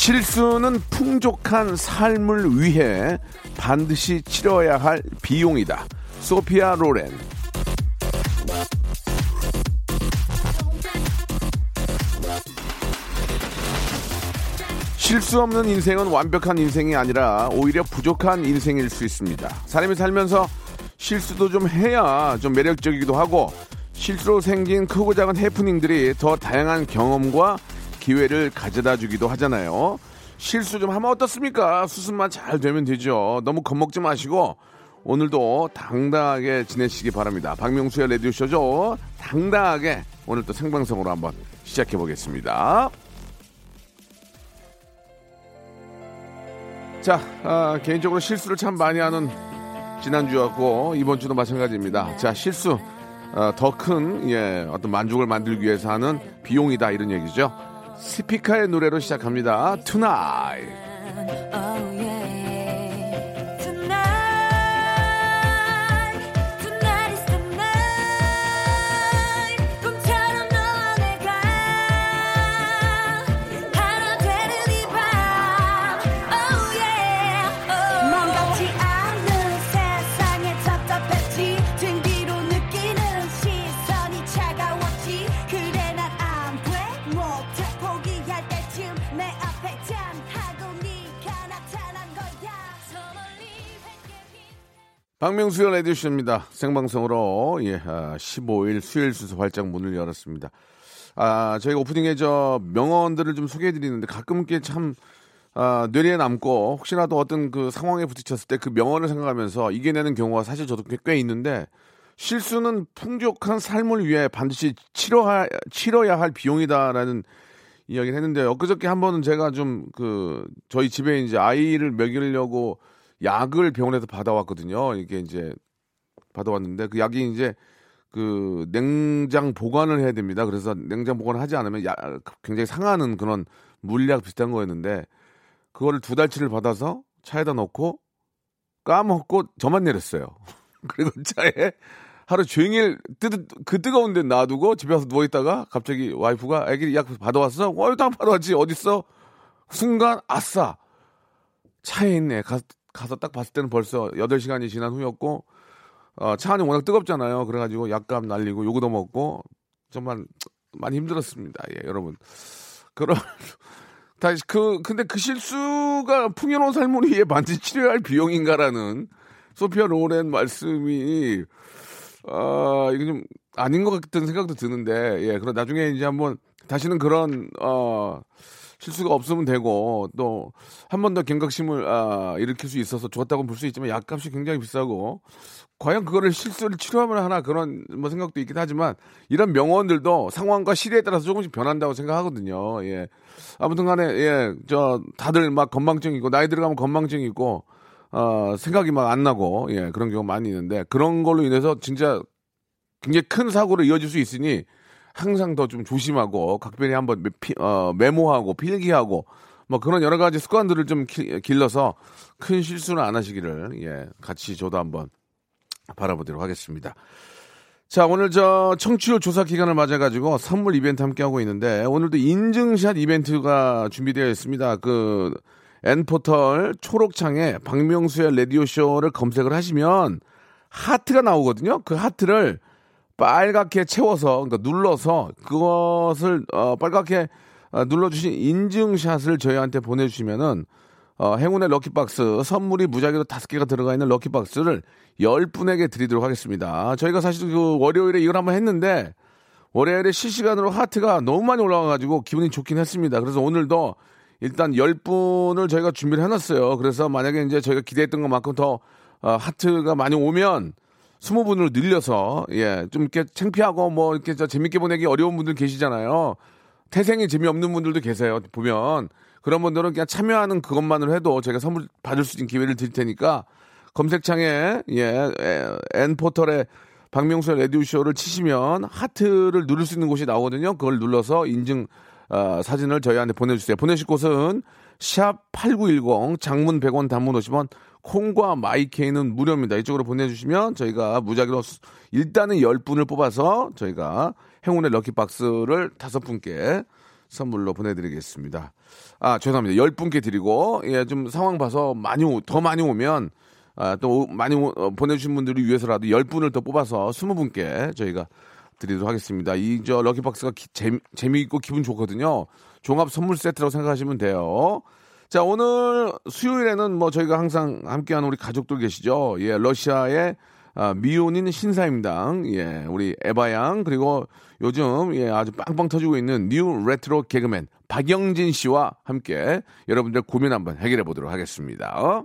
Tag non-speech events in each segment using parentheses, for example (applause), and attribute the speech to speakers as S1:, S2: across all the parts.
S1: 실수는 풍족한 삶을 위해 반드시 치러야 할 비용이다 소피아 로렌 실수 없는 인생은 완벽한 인생이 아니라 오히려 부족한 인생일 수 있습니다. 사람이 살면서 실수도 좀 해야 좀 매력적이기도 하고 실수로 생긴 크고 작은 해프닝들이 더 다양한 경험과 기회를 가져다 주기도 하잖아요. 실수 좀 하면 어떻습니까? 수습만 잘 되면 되죠. 너무 겁먹지 마시고 오늘도 당당하게 지내시기 바랍니다. 박명수의 라디오쇼죠. 당당하게 오늘 또 생방송으로 한번 시작해 보겠습니다. 자, 아, 개인적으로 실수를 참 많이 하는 지난주였고, 이번 주도 마찬가지입니다. 자, 실수, 어, 더 큰, 예, 어떤 만족을 만들기 위해서 하는 비용이다, 이런 얘기죠. 스피카의 노래로 시작합니다.
S2: Oh yeah.
S1: 박명수의 라디오쇼입니다. 생방송으로, 예, 아, 15일 수요일 순서 활짝 문을 열었습니다. 아, 저희가 오프닝에 저 명언들을 좀 소개해 드리는데 가끔 게 참, 아, 뇌리에 남고 혹시라도 어떤 그 상황에 부딪혔을 때 그 명언을 생각하면서 이겨내는 경우가 사실 저도 꽤, 꽤 있는데 실수는 풍족한 삶을 위해 반드시 치러야, 치러야 할 비용이다라는 이야기를 했는데 엊그저께 한 번은 제가 좀 그 저희 집에 이제 아이를 먹이려고 약을 병원에서 받아왔거든요. 이게 이제 받아왔는데 그 약이 이제 그 냉장 보관을 해야 됩니다. 그래서 냉장 보관을 하지 않으면 야, 굉장히 상하는 그런 물약 비슷한 거였는데 그거를 두 달치를 받아서 차에다 넣고 까먹고 저만 내렸어요. (laughs) 그리고 차에 하루 종일 뜨, 그 뜨거운 데 놔두고 집에 와서 누워있다가 갑자기 와이프가 애기 약 받아왔어? 어, 일단 받아왔지. 어딨어? 순간, 아싸! 차에 있네. 가, 가서 딱 봤을 때는 벌써 8시간이 지난 후였고, 어, 차 안이 워낙 뜨겁잖아요. 그래가지고 약감 날리고 요거도 먹고, 정말 많이 힘들었습니다. 예, 여러분. 그런, (laughs) 다시 그, 근데 그 실수가 풍요로운 삶을 위해 반드시 치료해야 할 비용인가라는 소피아 로렌 말씀이, 아, 이게 좀 아닌 것 같은 생각도 드는데, 예, 그럼 나중에 이제 한번 다시는 그런, 어, 실수가 없으면 되고, 또, 한 번 더 경각심을, 아, 일으킬 수 있어서 좋았다고 볼 수 있지만, 약값이 굉장히 비싸고, 과연 그거를 실수를 치료하면 하나 그런 뭐 생각도 있긴 하지만, 이런 명언들도 상황과 시대에 따라서 조금씩 변한다고 생각하거든요, 예. 아무튼 간에, 예, 저, 다들 막 건망증 있고, 나이 들어가면 건망증 있고, 어, 생각이 막 안 나고, 예, 그런 경우가 많이 있는데, 그런 걸로 인해서 진짜 굉장히 큰 사고로 이어질 수 있으니, 항상 더 좀 조심하고, 각별히 한번 매- 피- 어, 메모하고, 필기하고, 뭐 그런 여러 가지 습관들을 좀 기- 길러서 큰 실수는 안 하시기를, 예, 같이 저도 한번 바라보도록 하겠습니다. 자, 오늘 저 청취율 조사 기간을 맞아가지고 선물 이벤트 함께 하고 있는데 오늘도 인증샷 이벤트가 준비되어 있습니다. 그 N포털 초록창에 박명수의 라디오 쇼를 검색을 하시면 하트가 나오거든요. 그 하트를 빨갛게 채워서, 그러니까 눌러서 그것을 어, 빨갛게 어, 눌러주신 인증샷을 저희한테 보내주시면은 어, 행운의 럭키박스 선물이 무작위로 다섯 개가 들어가 있는 럭키박스를 열 분에게 드리도록 하겠습니다. 저희가 사실 그 월요일에 이걸 한번 했는데 월요일에 실시간으로 하트가 너무 많이 올라와가지고 기분이 좋긴 했습니다. 그래서 오늘도 일단 열 분을 저희가 준비를 해놨어요. 그래서 만약에 이제 저희가 기대했던 것만큼 더 어, 하트가 많이 오면 스무 분으로 늘려서 예 좀 이렇게 창피하고 뭐 이렇게 저 재밌게 보내기 어려운 분들 계시잖아요. 태생이 재미없는 분들도 계세요. 보면 그런 분들은 그냥 참여하는 그것만으로 해도 제가 선물 받을 수 있는 기회를 드릴 테니까 검색창에 예 N 포털에 박명수의 라디오 쇼를 치시면 하트를 누를 수 있는 곳이 나오거든요. 그걸 눌러서 인증 어, 사진을 저희한테 보내주세요. 보내실 곳은 샵 8910 장문 100원 단문 50원 콩과 마이케이는 무료입니다. 이쪽으로 보내주시면 저희가 무작위로 수- 일단은 10분을 뽑아서 저희가 행운의 럭키박스를 다섯 분께 선물로 보내드리겠습니다. 아, 죄송합니다. 10분께 드리고, 예, 좀 상황 봐서 많이, 오- 더 많이 오면, 아, 또 많이 오- 어, 보내주신 분들을 위해서라도 10분을 더 뽑아서 20분께 저희가 드리도록 하겠습니다. 이, 저, 럭키박스가 재미있고 기분 좋거든요. 종합 선물 세트라고 생각하시면 돼요. 자, 오늘 수요일에는 뭐 저희가 항상 함께하는 우리 가족들 계시죠. 예, 러시아의 아, 미혼인 신사임당, 예, 우리 에바양, 그리고 요즘, 예, 아주 빵빵 터지고 있는 new retro 개그맨 박영진 씨와 함께 여러분들 고민 한번 해결해 보도록 하겠습니다.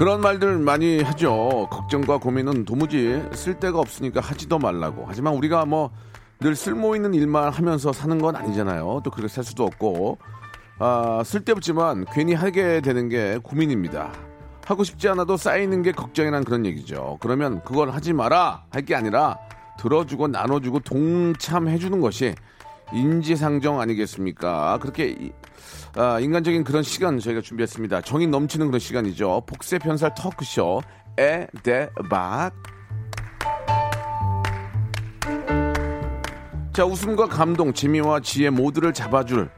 S1: 그런 말들 많이 하죠. 걱정과 고민은 도무지 쓸데가 없으니까 하지도 말라고. 하지만 우리가 뭐 늘 쓸모 있는 일만 하면서 사는 건 아니잖아요. 또 그렇게 살 수도 없고. 아, 쓸데없지만 괜히 하게 되는 게 고민입니다. 하고 싶지 않아도 쌓이는 게 걱정이란 그런 얘기죠. 그러면 그걸 하지 마라 할 게 아니라 들어주고 나눠주고 동참해주는 것이 인지상정 아니겠습니까? 그렇게 이- 아, 인간적인 그런 시간 저희가 준비했습니다. 정이 넘치는 그런 시간이죠. 복세 편살 터크쇼 에데박. 자 웃음과 감동, 재미와 지혜 모두를 잡아줄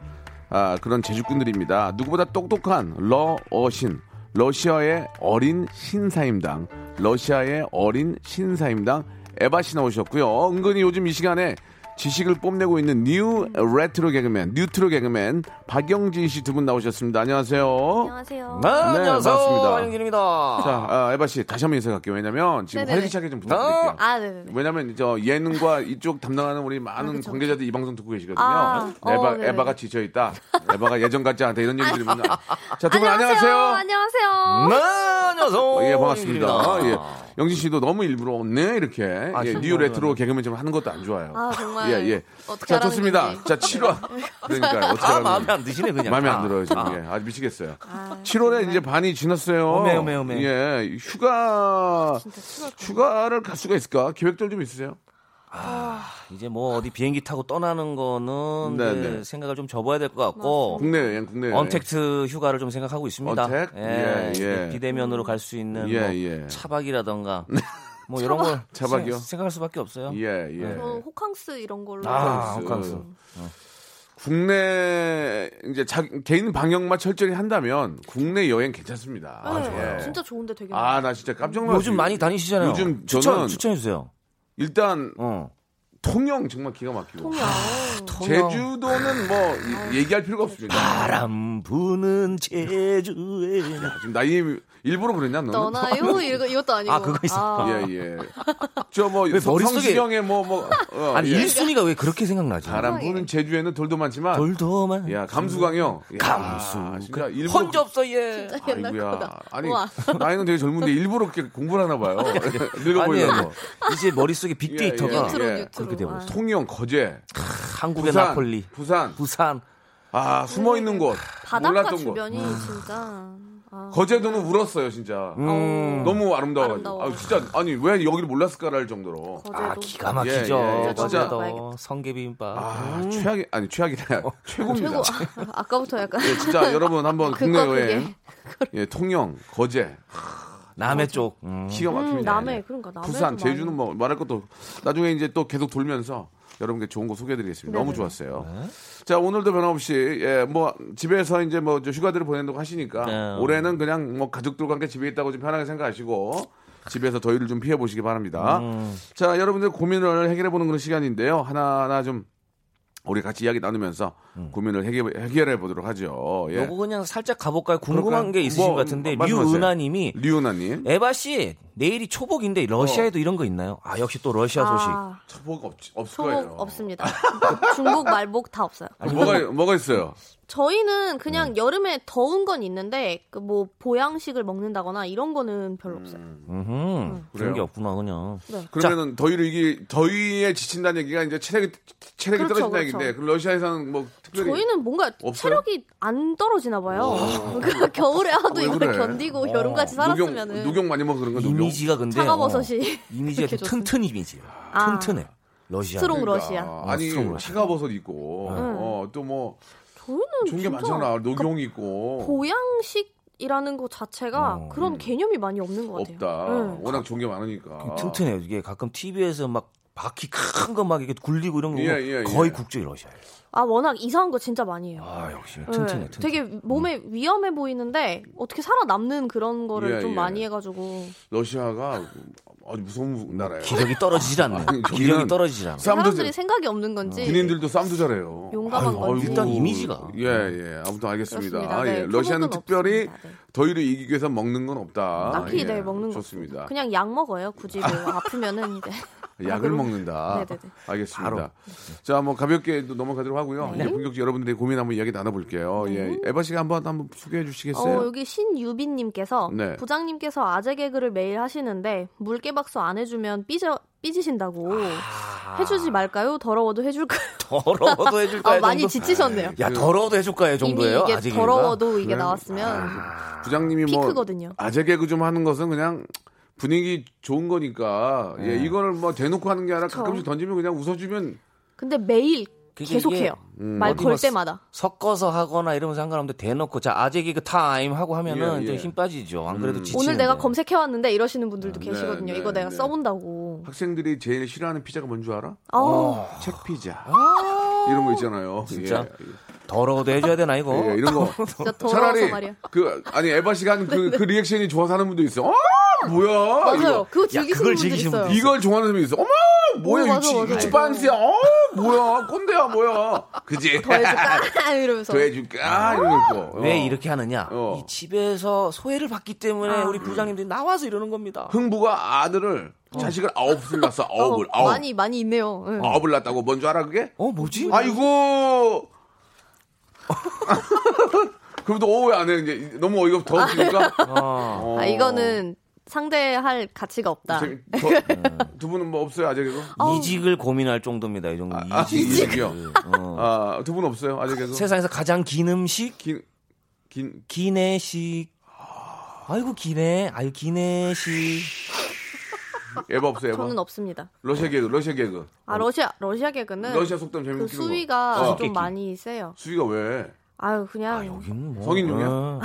S1: 아, 그런 제주꾼들입니다. 누구보다 똑똑한 러어신, 러시아의 어린 신사임당, 러시아의 어린 신사임당 에바 씨 나오셨고요. 은근히 요즘 이 시간에 지식을 뽐내고 있는 new retro 개그맨, 뉴트로 개그맨 박영진 씨 두 분 나오셨습니다. 안녕하세요.
S3: 안녕하세요.
S1: 네, 반갑습니다.
S4: 황영진입니다
S1: 자, 아, 에바 씨 다시 한번 인사할게요. 왜냐면 지금
S3: 네네네.
S1: 활기차게 좀 부탁드릴게요.
S3: 아, 네네네.
S1: 왜냐면 저 예능과 이쪽 담당하는 우리 많은 관계자들이 이 방송 듣고 계시거든요.
S3: 아, 어,
S1: 에바
S3: 네네.
S1: 에바가 지쳐 있다. 에바가 예전 같지 않다 이런 얘기 들으면 (laughs) 자, 두 분
S3: 안녕하세요.
S1: 안녕하세요.
S3: 안녕하세요.
S4: 네 안녕하세요
S1: 어, 예, 반갑습니다.
S4: 황영진입니다.
S1: 예. 영진 씨도 너무 일부러 네 이렇게
S4: 아,
S1: 예? new retro 개그맨 좀 하는 것도 안 좋아요.
S3: 아, 정말.
S1: 예, 예.
S3: 어떻게
S1: 자, 좋습니다.
S3: 건지.
S1: 자, 7월. (laughs) 그러니까요. 어떻게
S4: 아
S1: 하면
S4: 마음에 안 드시네 그냥
S1: 마음에 안
S4: 아.
S1: 들어요, 지금.
S4: 아.
S1: 예, 아주 미치겠어요. 7월에 이제 반이 지났어요.
S4: 어메, 어메, 어메.
S1: 예, 휴가, 휴가를 갈 수가 있을까? 계획들 좀 있으세요?
S4: 이제 뭐 어디 비행기 타고 떠나는 거는
S1: 네, 네.
S4: 생각을 좀 접어야 될 것 같고
S1: 국내 여행, 국내 여행.
S4: 언택트 휴가를 좀 생각하고 있습니다.
S1: 언택?
S4: 예,
S1: 예, 예.
S4: 비대면으로 갈 수 있는
S1: 예,
S4: 뭐
S1: 예.
S4: 차박이라던가 뭐 이런 걸 (laughs)
S1: 차박이요?
S4: 생- 생각할 수밖에 없어요.
S1: 예, 예.
S3: 저는 호캉스 이런 걸로.
S4: 아,
S1: 호캉스.
S4: 호캉스.
S1: 국내 이제 자, 개인 방역만 철저히 한다면 국내 여행 괜찮습니다.
S3: 네,
S1: 예.
S3: 진짜 좋은데 되게.
S1: 아, 나 진짜 깜짝 놀랐어요.
S4: 요즘 많이 다니시잖아요.
S1: 요즘
S4: 추천
S1: 저는
S4: 추천해 주세요.
S1: 일단
S4: 어.
S1: 통영 정말 기가 막히고.
S5: 통영.
S1: 제주도는 뭐 이- 얘기할 필요가 없습니다.
S4: 바람 부는 제주에.
S1: 지금 나이 일부러 그랬냐 너는?
S5: 떠나요? (laughs) 이거, 이것도 아니고.
S4: 아, 그거 있어.
S1: 예 예. 저뭐
S4: 왜 머릿속에-
S1: 성시경의 뭐뭐 어, (laughs)
S4: 아니
S1: 예.
S4: 1순위가 왜 그렇게 생각나지?
S1: 바람 부는 제주에는 돌도 많지만
S4: 돌도만.
S1: 야 감수광형 야,
S4: 감수.
S1: 진짜 일부러
S4: 헌지 없어 얘.
S5: 옛날
S1: 아이고야.
S5: 거다.
S1: 아니
S5: 우와.
S1: 나이는 되게 젊은데 일부러 이렇게 공부를 하나 봐요. (laughs) 늙어. 보이려고.
S4: 이제 머릿속에 빅데이터가
S1: 예, 예. 예.
S4: 그렇게.
S5: 아.
S1: 통영, 거제,
S4: 한국의
S1: 부산,
S4: 나폴리.
S1: 부산.
S4: 부산.
S1: 아 숨어 있는 곳,
S5: 바닷가
S1: 몰랐던
S5: 주변이
S1: 곳.
S5: 진짜. 아.
S1: 거제도는 울었어요 진짜.
S4: 음.
S1: 너무 아름다워가지고.
S5: 아름다워.
S1: 아, 진짜 아니 왜 여기를 몰랐을까랄 정도로.
S5: 거제도.
S4: 아 기가 막히죠.
S1: 예, 예, 예. 진짜.
S4: 성게비빔밥.
S1: 아 최악이 아니 최악이라 (laughs) 최고입니다.
S5: 최고. 아, 아까부터 약간.
S1: 예, 진짜 여러분 한번 국내
S5: 그거 그게.
S1: 여행 예 통영, 거제
S4: 남해 쪽. 음.
S1: 기가
S5: 음,
S1: 막힙니다.
S5: 남해, 그러니까 남해.
S1: 부산, 제주는 뭐 말할 것도 나중에 이제 또 계속 돌면서 여러분께 좋은 거 소개해드리겠습니다. 너무
S5: 네네.
S1: 좋았어요. 자 오늘도 변함없이 예 뭐 집에서 이제 뭐저 휴가들을 보낸다고 하시니까
S4: 네.
S1: 올해는 그냥 뭐 가족들과 함께 집에 있다고 좀 편하게 생각하시고 집에서 더위를 좀 피해 보시기 바랍니다.
S4: 음.
S1: 자 여러분들 고민을 해결해 보는 그런 시간인데요. 하나하나 좀 우리 같이 이야기 나누면서 고민을 해결, 해결 해 보도록 하죠. 예.
S4: 음. 요거 그냥 살짝 가볼까요? 궁금한
S1: 그럴까요?
S4: 게 있으신
S1: 뭐,
S4: 것 같은데. 류은하님이
S1: 류은하님
S4: 에바 씨 내일이 초복인데 러시아에도 이런 거 있나요? 아 역시 또 러시아 소식.
S5: 아,
S1: 초보가 없, 없을 거예요.
S5: 초복 없습니다. (laughs) 중복, 말복 다 없어요.
S1: 그럼 뭐가 뭐가 있어요?
S5: 저희는 그냥
S1: 음.
S5: 여름에 더운 건 있는데 그 뭐 보양식을 먹는다거나 이런 거는 별로 없어요.
S4: 음흠.
S1: 그래요?
S4: 그런 게 없구나 그냥.
S5: 네.
S1: 그러면은 더위를 이기 더위에 지친다는 얘기가 이제 체력이 체력이
S5: 그렇죠,
S1: 떨어진다는
S5: 그렇죠.
S1: 얘기인데 그럼 러시아에서는 뭐 특별히
S5: 저희는 뭔가
S1: 없어요?
S5: 체력이 안 떨어지나 봐요. 그러니까 (laughs) 겨울에 하도
S1: 왜
S5: 이걸
S1: 그래?
S5: 견디고 여름까지 살았으면은
S1: 녹용, 녹용 많이 먹어 그런 거 녹용.
S4: 이미지가 근데
S5: 차가버섯이
S4: 어, (laughs) 이미지가 좀 튼튼 이미지야.
S5: 아.
S4: 튼튼해. 러시아.
S5: strong
S1: 그러니까.
S5: 러시아.
S1: 아니
S4: strong 러시아.
S1: 차가버섯 있고 어, 또뭐
S5: 저희는
S1: 좋은 게 많잖아. 녹용 있고
S5: 보양식 이라는 것 자체가
S4: 어,
S5: 그런 개념이 많이 없는 것 같아요.
S1: 없다.
S5: 네.
S1: 워낙 좋은 게 많으니까.
S4: 튼튼해요. 이게 가끔 TV에서 막 바퀴 큰 거 막 이렇게 굴리고 이런 거
S1: 예, 예,
S4: 거의
S1: 예.
S4: 국적이 러시아예요.
S5: 아 워낙 이상한 거 진짜 많이 해요.
S4: 아 역시
S5: 네.
S4: 튼튼해. 튼튼.
S5: 되게 몸에 위험해 보이는데 어떻게 살아남는 그런 거를
S1: 예,
S5: 좀
S1: 예.
S5: 많이 해가지고
S1: 러시아가 아주 무서운 나라예요.
S4: 기력이 떨어지질 않네.
S1: 저기는
S4: 기력이 떨어지질 않아.
S5: 사람들이
S1: 잘-
S5: 생각이 없는 건지
S1: 군인들도 싸움도 잘해요.
S5: 용감한
S1: 아유,
S5: 건지.
S4: 일단 이미지가.
S1: 예, 예. 아무튼 알겠습니다. 아,
S5: 네,
S1: 예. 러시아는
S5: 표본은
S1: 특별히
S5: 없습니다. 네.
S1: 더위를 이기기 위해서 먹는 건 없다.
S5: 딱히
S1: 예,
S5: 네 먹는 거
S1: 좋습니다.
S5: 없습니다. 그냥 약 먹어요. 굳이 뭐 아프면은 이제 (laughs)
S1: 약을
S5: 약으로.
S1: 먹는다.
S5: 네네네.
S1: 알겠습니다. 자, 뭐 가볍게 또 넘어가도록 하고요.
S5: 네.
S1: 이제 본격적으로 여러분들의 고민 한번 이야기 나눠볼게요. 예. 에바 씨가 한번 한번 소개해 주시겠어요?
S5: 어, 여기 신유빈님께서
S1: 네.
S5: 부장님께서 아재 개그를 매일 하시는데 물개 박수 안 해주면 삐져 삐지신다고 해주지 말까요? 더러워도 해줄까요? (laughs)
S4: 더러워도 해줄까요?
S5: 아, 많이? 지치셨네요.
S4: 야 더러워도 해줄까요? 정도예요?
S5: 이게 더러워도 이게? 나왔으면
S1: 부장님이 뭐
S5: 피크거든요.
S1: 아재 개그 좀 하는 것은 그냥 분위기 좋은 거니까 예, 이거를 뭐 대놓고 하는 게 아니라
S5: 그쵸.
S1: 가끔씩 던지면 그냥 웃어주면
S5: 근데 매일 계속해요.
S1: 음.
S5: 말
S4: 어디 걸뭐
S5: 때마다.
S4: 섞어서 하거나 이러면 상관없는데 대놓고 자 아재 개그 타임 하고 하면은
S1: 예,
S4: 이제
S1: 예.
S4: 힘 빠지죠. 안 그래도
S1: 음.
S4: 지치는데.
S5: 오늘 내가 검색해 왔는데 이러시는 분들도
S1: 네,
S5: 계시거든요.
S1: 네,
S5: 이거 내가
S1: 네.
S5: 써본다고.
S1: 학생들이 제일 싫어하는 피자가 뭔 줄 알아?
S5: 아,
S1: 책 피자. 이런 거 있잖아요.
S4: 진짜?
S1: 예.
S4: 더러워도 해줘야 되나 이거?
S1: 예, 이런 거.
S5: 진짜 (laughs) 더러워서
S1: 차라리
S5: 말이야.
S1: 그 아니 에바 씨가 하는 그, 그 리액션이 좋아서 하는 분도 있어. 어 뭐야?
S5: 맞아요.
S1: 이거.
S5: 그거
S4: 야,
S5: 즐기시는
S4: 그걸
S5: 분들 있어요.
S4: 분들
S1: 이걸 좋아하는 사람이 있어. 어머 뭐야
S5: 어, 맞아,
S1: 유치
S5: 맞아,
S1: 유치. 반스야. 어 뭐야 꼰대야 뭐야. 그지?
S5: 더 해줄까? (laughs) 이러면서.
S1: 더해줄까? 이런 거.
S4: 왜
S1: 어.
S4: 이렇게 하느냐?
S1: 어.
S4: 이 집에서 소외를 받기 때문에
S5: 아.
S4: 우리 부장님들이 나와서 이러는 겁니다.
S1: 흥부가 아들을 자식을 아홉을 낳았어.
S5: 어,
S1: 아홉을 아홉.
S5: 많이 많이 있네요. 응.
S1: 아홉을 낳았다고 뭔 줄 알아 그게?
S4: 어 뭐지?
S1: 아이고. (laughs) 그럼도 오해 안 해. 이제 너무 어이가 더 없으니까.
S4: 아,
S1: 어.
S5: 아, 이거는 상대할 가치가 없다.
S1: 재미- 더- (laughs) 두 분은 뭐 없어요 아직 이거?
S4: 이직을 고민할 정도입니다. 이 정도
S1: 아,
S4: 이직.
S1: 이직 이요. (laughs)
S4: 어.
S1: 아, 두 분 없어요 아직 계속?
S4: 세상에서 가장 긴 음식
S1: 긴, 긴,
S4: 기내식. 아이고 기내. 아유 기내식.
S1: 에바 없어요 에바?
S5: 저는 없습니다.
S1: 러시아 개그, 러시아 개그.
S5: 아 러시아 러시아 개그는
S1: 러시아 속담
S5: 그
S1: 재밌는 거.
S5: 수위가
S1: 어.
S5: 좀
S4: 수수께끼.
S5: 많이 세요.
S1: 수위가 왜?
S5: 아유 그냥
S4: 여기는 뭐.
S1: 성인용이야?
S4: 어.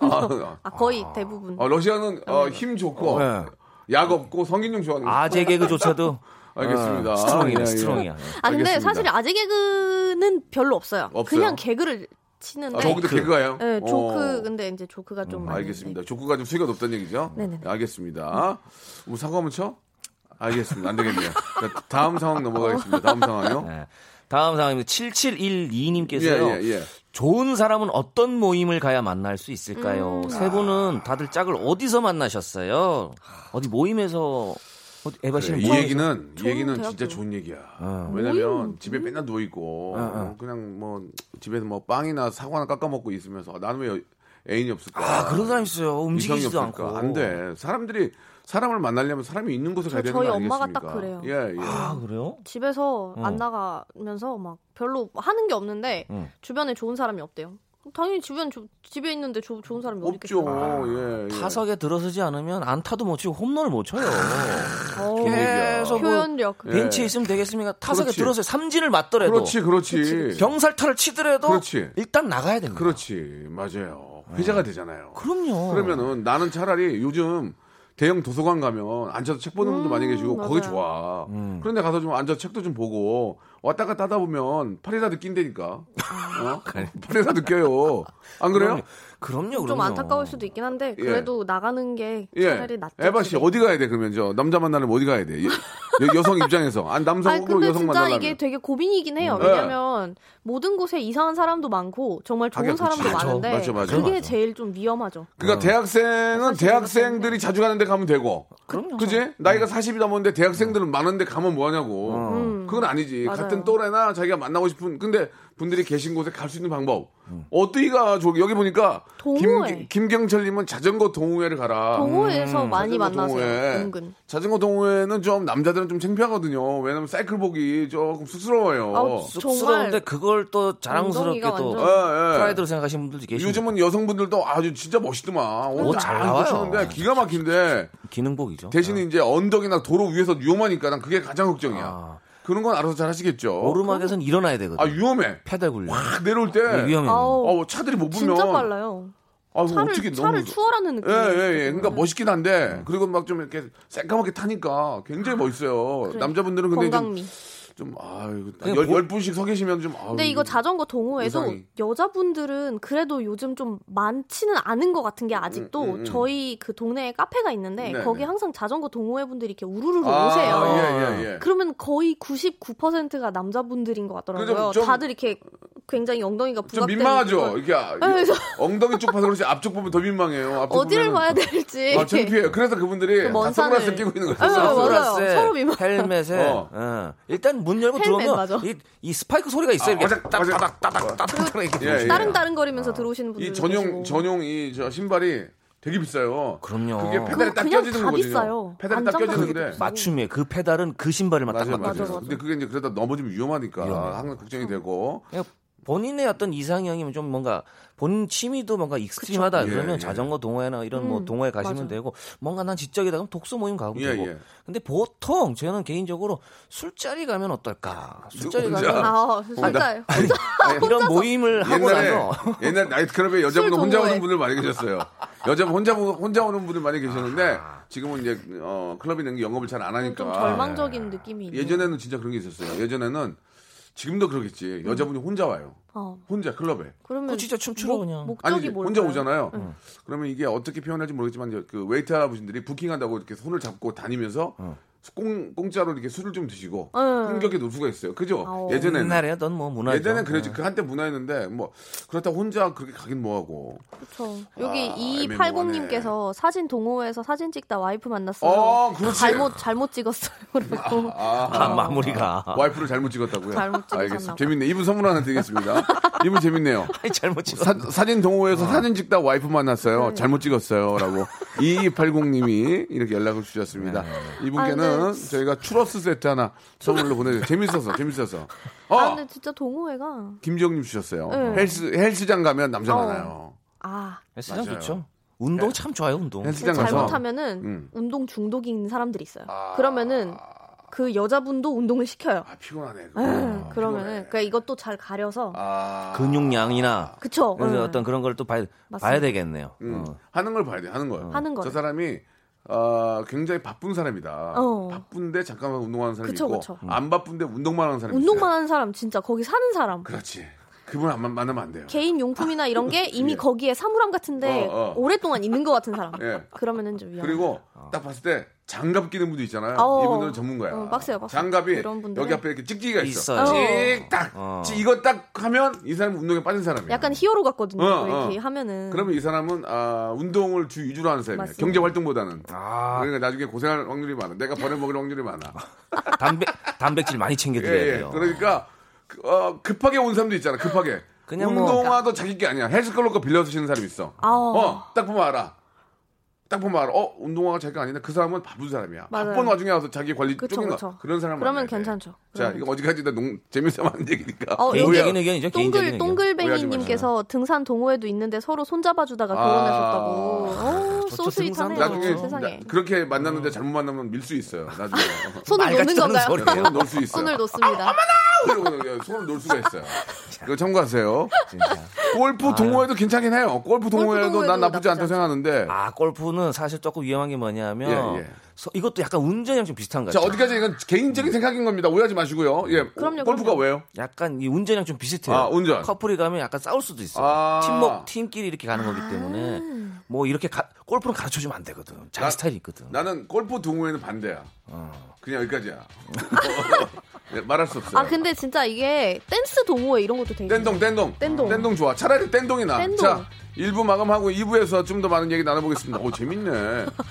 S1: 아,
S5: 아 거의 대부분.
S1: 아, 러시아는 어, 힘 좋고
S4: 네.
S1: 약 없고 성인용 좋아하는 거.
S4: 아재 개그조차도 (laughs)
S1: 알겠습니다.
S4: 어, 스트롱이네,
S1: 예, 예.
S4: 스트롱이야.
S5: 아 근데. 사실 아재 개그는 별로 없어요.
S1: 없어요?
S5: 그냥 개그를 치는데.
S1: 아, 저기도 개그가요?
S5: 네, 조크
S1: 어.
S5: 근데 이제 조크가 좀 많이.
S1: 알겠습니다. 조크가 좀 수위가 높다는 얘기죠?
S5: 네네네.
S1: 알겠습니다. 뭐 사과 한번 쳐? 알겠습니다. 안 되겠네요. 자, 다음 상황 넘어가겠습니다. 다음 상황요.
S4: 네. 다음 상황입니다. 7712님께서요.
S1: 예, 예, 예.
S4: 좋은 사람은 어떤 모임을 가야 만날 수 있을까요?
S5: 음.
S4: 세 분은 다들 짝을 어디서 만나셨어요? 어디 모임에서 어디 에바 씨는
S1: 그래, 이? 얘기는 이 얘기는
S5: 대학교.
S1: 진짜 좋은 얘기야.
S4: 어.
S1: 왜냐면 집에 맨날 누워 있고
S4: 어, 어.
S1: 그냥 뭐 집에서 뭐 빵이나 사과나 깎아 먹고 있으면서 나는 왜 애인이 없을까?
S4: 아 그런 사람 있어요. 움직이지도
S1: 없을까?
S4: 않고.
S1: 안 돼. 사람들이 사람을 만나려면 사람이 있는 곳에 가야
S5: 저-
S1: 되는
S5: 저희
S1: 거
S5: 엄마가
S1: 아니겠습니까?
S5: 딱 그래요.
S1: 예, 예.
S4: 아 그래요?
S5: 집에서
S4: 어.
S5: 안 나가면서 막 별로 하는 게 없는데
S4: 응.
S5: 주변에 좋은 사람이 없대요. 당연히 주변 조- 집에 있는데 조- 좋은 사람이 어디
S1: 없죠.
S5: 있겠어요?
S1: 예, 예.
S4: 타석에 들어서지 않으면 안타도 못 치고 홈런을 못 쳐요.
S5: 어,
S4: 계속 뭐
S5: 표현력.
S1: 예.
S4: 벤치에 있으면 되겠습니까? 타석에
S1: 그렇지.
S4: 들어서 삼진을 맞더라도
S1: 그렇지, 그렇지.
S4: 병살타를 치더라도
S1: 그렇지.
S4: 일단 나가야 됩니다.
S1: 그렇지. 맞아요. 회자가 되잖아요.
S4: 그럼요.
S1: 그러면은 나는 차라리 요즘 대형 도서관 가면 앉아서 책 보는 분도 많이 계시고 거기
S5: 맞아요.
S1: 좋아.
S4: 음.
S1: 그런데 가서 좀 앉아서 책도 좀 보고 왔다 갔다 하다 보면 팔이라 느낀다니까. 어? 팔이라 느껴요. 안 그래요?
S4: 그럼요, 그럼요.
S5: 좀 안타까울 수도 있긴 한데
S1: 예.
S5: 그래도 나가는 게
S1: 예.
S5: 차라리 낫죠.
S1: 에바 씨. 어디 가야 돼 그러면 저 남자 만나려면 어디 가야 돼? 여, 성 입장에서 안 남성
S5: 아니
S1: 혹은
S5: 근데
S1: 여성
S5: 진짜
S1: 만나려면
S5: 이게 되게 고민이긴 해요.
S1: 네.
S5: 왜냐면 모든 곳에 이상한 사람도 많고 정말 좋은. 사람도
S1: 맞아.
S5: 많은데
S1: 맞아, 맞아.
S5: 그게
S4: 맞아.
S5: 제일 좀 위험하죠.
S1: 그러니까 대학생은
S5: 사실
S1: 대학생들이 자주 가는 데 가면 되고.
S4: 그럼요.
S1: 그지? 나이가 40이 넘었는데 대학생들은 많은데 가면 뭐 하냐고.
S5: 음.
S1: 그건 아니지.
S5: 맞아요.
S1: 같은 또래나 자기가 만나고 싶은 근데 분들이 계신 곳에 갈 수 있는 방법. 어디가 좋 여기 보니까
S5: 동호회.
S1: 김, 김경철 님은 자전거 동호회를 가라.
S5: 동호회에서
S1: 음,
S5: 많이
S1: 자전거
S5: 만나세요.
S1: 동호회.
S5: 은근.
S1: 자전거 동호회는 좀 남자들은 좀 창피하거든요. 왜냐면 사이클 보기 조금 쑥스러워요.
S5: 아우,
S4: 쑥스러운데 그걸 또 자랑스럽게 또
S5: 완전-
S1: 예, 예.
S4: 프라이드로 생각하시는 분들도 계시고
S1: 요즘은 여성분들도 아주 진짜 멋있더만.
S4: 옷잘 나와요.
S1: 는 기가 막힌데
S4: 기능복이죠.
S1: 대신 이제 언덕이나 도로 위에서 위험하니까 난 그게 가장 걱정이야.
S4: 아.
S1: 그런 건 알아서 잘 하시겠죠.
S4: 오르막에서는 일어나야 되거든요.
S1: 아 위험해.
S4: 페달 굴려.
S1: 확 내려올 때
S4: 위험해.
S5: 아우,
S1: 어, 차들이 못 보면
S5: 진짜 빨라요.
S1: 아,
S5: 차를
S1: 어떻게
S5: 차를
S1: 너무
S5: 추월하는 느낌.
S1: 예, 예, 예. 그러니까 멋있긴 한데 그리고 막 좀 이렇게 새까맣게 타니까 굉장히 멋있어요.
S5: 그래.
S1: 남자분들은 근데
S5: 건강미.
S1: 좀, 좀 아유, 열,
S4: 보-
S1: 열 분씩 서 계시면 좀 아유,
S5: 근데 이거 자전거 동호회도
S1: 의상이.
S5: 여자분들은 그래도 요즘 좀 많지는 않은 것 같은 게 아직도
S1: 음, 음, 음.
S5: 저희 그 동네에 카페가 있는데
S1: 네,
S5: 거기
S1: 네.
S5: 항상 자전거 동호회 분들이 이렇게 우르르
S1: 아,
S5: 오세요.
S1: 예, 예, 예.
S5: 그러면 거의 99%가 남자분들인 것 같더라고요.
S1: 좀-
S5: 다들 이렇게 굉장히 엉덩이가
S1: 좀
S5: 부각되는
S1: 민망하죠.
S5: 부분.
S1: 이렇게 아,
S5: 그래서-
S1: 엉덩이 쪽 봐서 그렇지 앞쪽 보면 더 민망해요. 앞쪽
S5: 어디를
S1: 보면은-
S5: 봐야 될지.
S1: 아, 창피해요. 그래서 그분들이 다 선글라스. 끼고 있는
S5: 아,
S1: 거예요.
S5: 맞아요.
S4: 선글라스에
S5: 서로 민망-
S4: 헬멧에
S1: 어.
S4: 예. 일단 문 열고
S5: 헬멧,
S4: 들어오면
S5: 맞아.
S4: 이, 이 스파이크 소리가 있어요.
S1: 아,
S4: 이렇게
S1: 맞아,
S4: 따닥
S1: 맞아.
S4: 따닥 따닥 따닥 이렇게
S1: 예, 예.
S4: 들어오시고.
S5: 따릉따릉 거리면서 들어오시는 분들
S1: 이 전용 전용 이 저 신발이 되게 비싸요.
S4: 그럼요.
S1: 그게
S5: 그거
S1: 페달에 딱 껴지는
S5: 다
S1: 거거든요.
S5: 비싸요.
S1: 페달에 딱 껴지는데.
S4: 맞춤이에요. 그 페달은 그 신발에만 딱
S1: 맞아요,
S4: 맞는
S1: 맞아요.
S4: 거예요.
S1: 근데 그게 이제 그러다 넘어지면 위험하니까
S4: 위험해요.
S1: 항상 걱정이 되고.
S4: 본인의 어떤 이상형이면 좀 뭔가 본인 취미도 뭔가 extreme하다
S1: 그쵸.
S4: 그러면
S1: 예, 예.
S4: 자전거 동호회나 이런 뭐
S5: 음,
S4: 동호회 가시면
S5: 맞아요.
S4: 되고 뭔가 난 지적이다 그럼 독서 모임 가고
S1: 예,
S4: 되고
S1: 예.
S4: 근데 보통 저는 개인적으로 술자리 가면 어떨까 술자리
S1: 혼자?
S4: 가면
S5: 아, 혼자요.
S4: 이런 모임을 하고
S1: 옛날에
S4: 나서
S1: 옛날 나이트클럽에 여자분
S5: 술
S1: 혼자. 오는 분들 많이 계셨어요. 여자분 혼자 혼자 오는 분들 많이 계셨는데
S4: 아.
S1: 지금은 이제 어, 클럽이 는 영업을 잘 안 하니까
S5: 좀 절망적인 느낌이.
S1: 예전에는 진짜 그런 게 있었어요. 예전에는 지금도 그러겠지. 여자분이 혼자 와요.
S5: 어,
S1: 혼자 클럽에.
S5: 그러면
S4: 그 진짜 춤추러 그냥.
S5: 목적이
S1: 아니
S5: 뭘까요?
S1: 혼자 오잖아요. 그러면 이게 어떻게 표현할지 모르겠지만 이제 그 웨이터 분들이 부킹한다고 이렇게 손을 잡고 다니면서 공, 공짜로 이렇게 술을 좀 드시고
S5: 응.
S1: 흥겹게 놀 수가 있어요. 그죠?
S5: 아오.
S1: 예전에는
S4: 옛날에 넌뭐 문화죠.
S1: 예전엔 그랬지.
S4: 예.
S1: 그 한때 문화였는데 뭐 그렇다고 혼자 그렇게 가긴 뭐 하고.
S5: 그렇죠. 여기
S1: 아,
S5: 2280님께서 사진 동호회에서 사진 찍다 와이프 만났어요.
S1: 어, 그렇지.
S5: 잘못 잘못 찍었어요. (laughs) 그리고
S1: 아,
S4: 아, 마무리가
S1: 와이프를 잘못 찍었다고요?
S5: 잘못 찍으셨나
S1: 알겠습니다.
S5: 봐.
S1: 재밌네. 이분 선물 하나 드리겠습니다. 이분 재밌네요. (laughs)
S4: 잘못 찍어.
S1: 사, 사진 동호회에서 사진 찍다 와이프 만났어요.
S5: 네.
S1: 잘못 찍었어요. 라고 (laughs) 2280님이 이렇게 연락을 주셨습니다. 이분께는
S5: 아, 네.
S1: 저희가 추러스 세트 하나 선물로 보내드려요. 재밌어서, 재밌어서. 어!
S5: 아 근데 진짜 동호회가
S1: 김지영님 주셨어요.
S5: 네.
S1: 헬스, 헬스장 가면 남자
S5: 어.
S1: 많아요.
S5: 아
S4: 헬스장
S1: 맞아요.
S4: 좋죠. 운동 참 좋아요, 운동.
S1: 헬스장 가서.
S5: 잘못하면은
S1: 음.
S5: 운동 중독인 사람들이 있어요.
S1: 아.
S5: 그러면은 그 여자분도 운동을 시켜요.
S1: 아, 피곤하네.
S5: 음,
S1: 아,
S5: 그러면은
S1: 피곤해.
S5: 그러니까 이것도 잘 가려서
S1: 아.
S4: 근육량이나
S5: 그쵸.
S4: 그래서
S5: 음.
S4: 어떤 그런 걸 또 봐야, 봐야 되겠네요.
S1: 음,
S4: 어.
S1: 하는 걸 봐야 돼, 하는 걸.
S5: 하는
S1: 저
S5: 걸.
S1: 사람이 어, 굉장히 바쁜 사람이다.
S5: 어.
S1: 바쁜데 잠깐만 운동하는 사람이
S5: 그쵸,
S1: 있고
S5: 그쵸.
S1: 안 바쁜데 운동만 하는 사람이
S5: 운동만
S1: 있어요.
S5: 하는 사람 진짜 거기 사는 사람.
S1: 그렇지. 그분 안 만- 만나면 안 돼요.
S5: 개인 용품이나 이런 게 (laughs) 이미 거기에 사물함 같은데
S1: 어, 어.
S5: 오랫동안 있는 것 같은 사람.
S1: 예.
S5: 그러면은 좀 위험.
S1: 그리고 딱 봤을 때 장갑 끼는 분도 있잖아요.
S5: 어.
S1: 이분들은 전문가야.
S5: 어, 빡세요, 빡세.
S1: 장갑이. 여기 앞에 이렇게 찍찍이가 있어.
S4: 있어요.
S1: 찍딱.
S4: 어.
S1: 찍 이거 딱 하면 이 사람은 운동에 빠진 사람이야.
S5: 약간 히어로 같거든요.
S1: 어,
S5: 이렇게
S1: 어.
S5: 하면은.
S1: 그러면 이 사람은 아, 운동을 주 위주로 하는 사람이야.
S5: 맞습니다.
S1: 경제 활동보다는.
S4: 아,
S1: 그러니까 나중에 고생할 확률이 많아. 내가 버려먹을 확률이 많아. (laughs)
S4: 단백 단백질 많이
S1: 예,
S4: 챙겨드려야
S1: 예.
S4: 돼요.
S1: 그러니까 그, 어, 급하게 온 사람도 있잖아. 급하게.
S4: 그냥 뭐-
S1: 운동화도 자기 게 아니야. 헬스클럽 거 빌려 쓰시는 사람이 있어.
S5: 아우.
S1: 어, 딱 보면 알아. 딱 보면 알아. 어, 운동화가 자기가 아닌데 그 사람은 바쁜 사람이야.
S5: 맞아요.
S1: 바쁜 와중에 와서 자기 관리
S5: 그쵸,
S1: 쪼긴 거. 그런 사람
S5: 그러면. 괜찮죠.
S1: 자, 이거 어디까지 나 농, 재밌어 하는 얘기니까.
S5: 어,
S4: 개인적인 의견이죠.
S5: 동글. 동글뱅이님께서 등산 동호회도 있는데 서로 손잡아주다가
S1: 아.
S5: 결혼하셨다고. 오,
S4: 좋죠,
S5: 소스윗하네요.
S1: 나중에
S5: 세상에.
S1: 나- 그렇게 만났는데 잘못 만나면 밀 수 있어요. 나중에. (laughs)
S5: 손을 놓는 건가요?
S1: 손을 놓을 수 있어요.
S5: 손을 놓습니다.
S1: 그리고 손을 놓을 수가 있어요. 그거 참고하세요.
S4: 진짜.
S1: 골프 동호회도 괜찮긴 해요. 골프 동호회도 난 나쁘지 않다
S5: 나쁘지
S1: 생각하는데.
S4: 아 골프는 사실 조금 위험한 게 뭐냐면
S1: 예, 예.
S4: 서- 이것도 약간 운전이랑 좀 비슷한
S1: 자,
S4: 같아요.
S1: 어디까지 이건 개인적인 생각인 겁니다. 오해하지 마시고요. 예.
S5: 그럼요,
S1: 골프가
S5: 그럼요.
S1: 왜요?
S4: 약간 이 운전이랑 좀 비슷해요.
S1: 아, 운전.
S4: 커플이 가면 약간 싸울 수도 있어요.
S1: 아.
S4: 팀목 팀끼리 이렇게 가는 거기 때문에 뭐 이렇게 가- 골프는 가르쳐 주면 안 되거든. 자기
S1: 나-
S4: 스타일이 있거든.
S1: 나는 골프 동호회는 반대야. 그냥 여기까지야. (laughs) 예, 말할 수 없어요.
S5: 아 근데 진짜 이게 댄스 동호회 이런 것도 되게
S1: 땡동, 땡동.
S5: 땡동.
S1: 좋아. 차라리 땡동이 나.
S5: 땡동.
S1: 자, 1부 마감하고 2부에서 좀 더 많은 얘기 나눠보겠습니다. 오, 재밌네.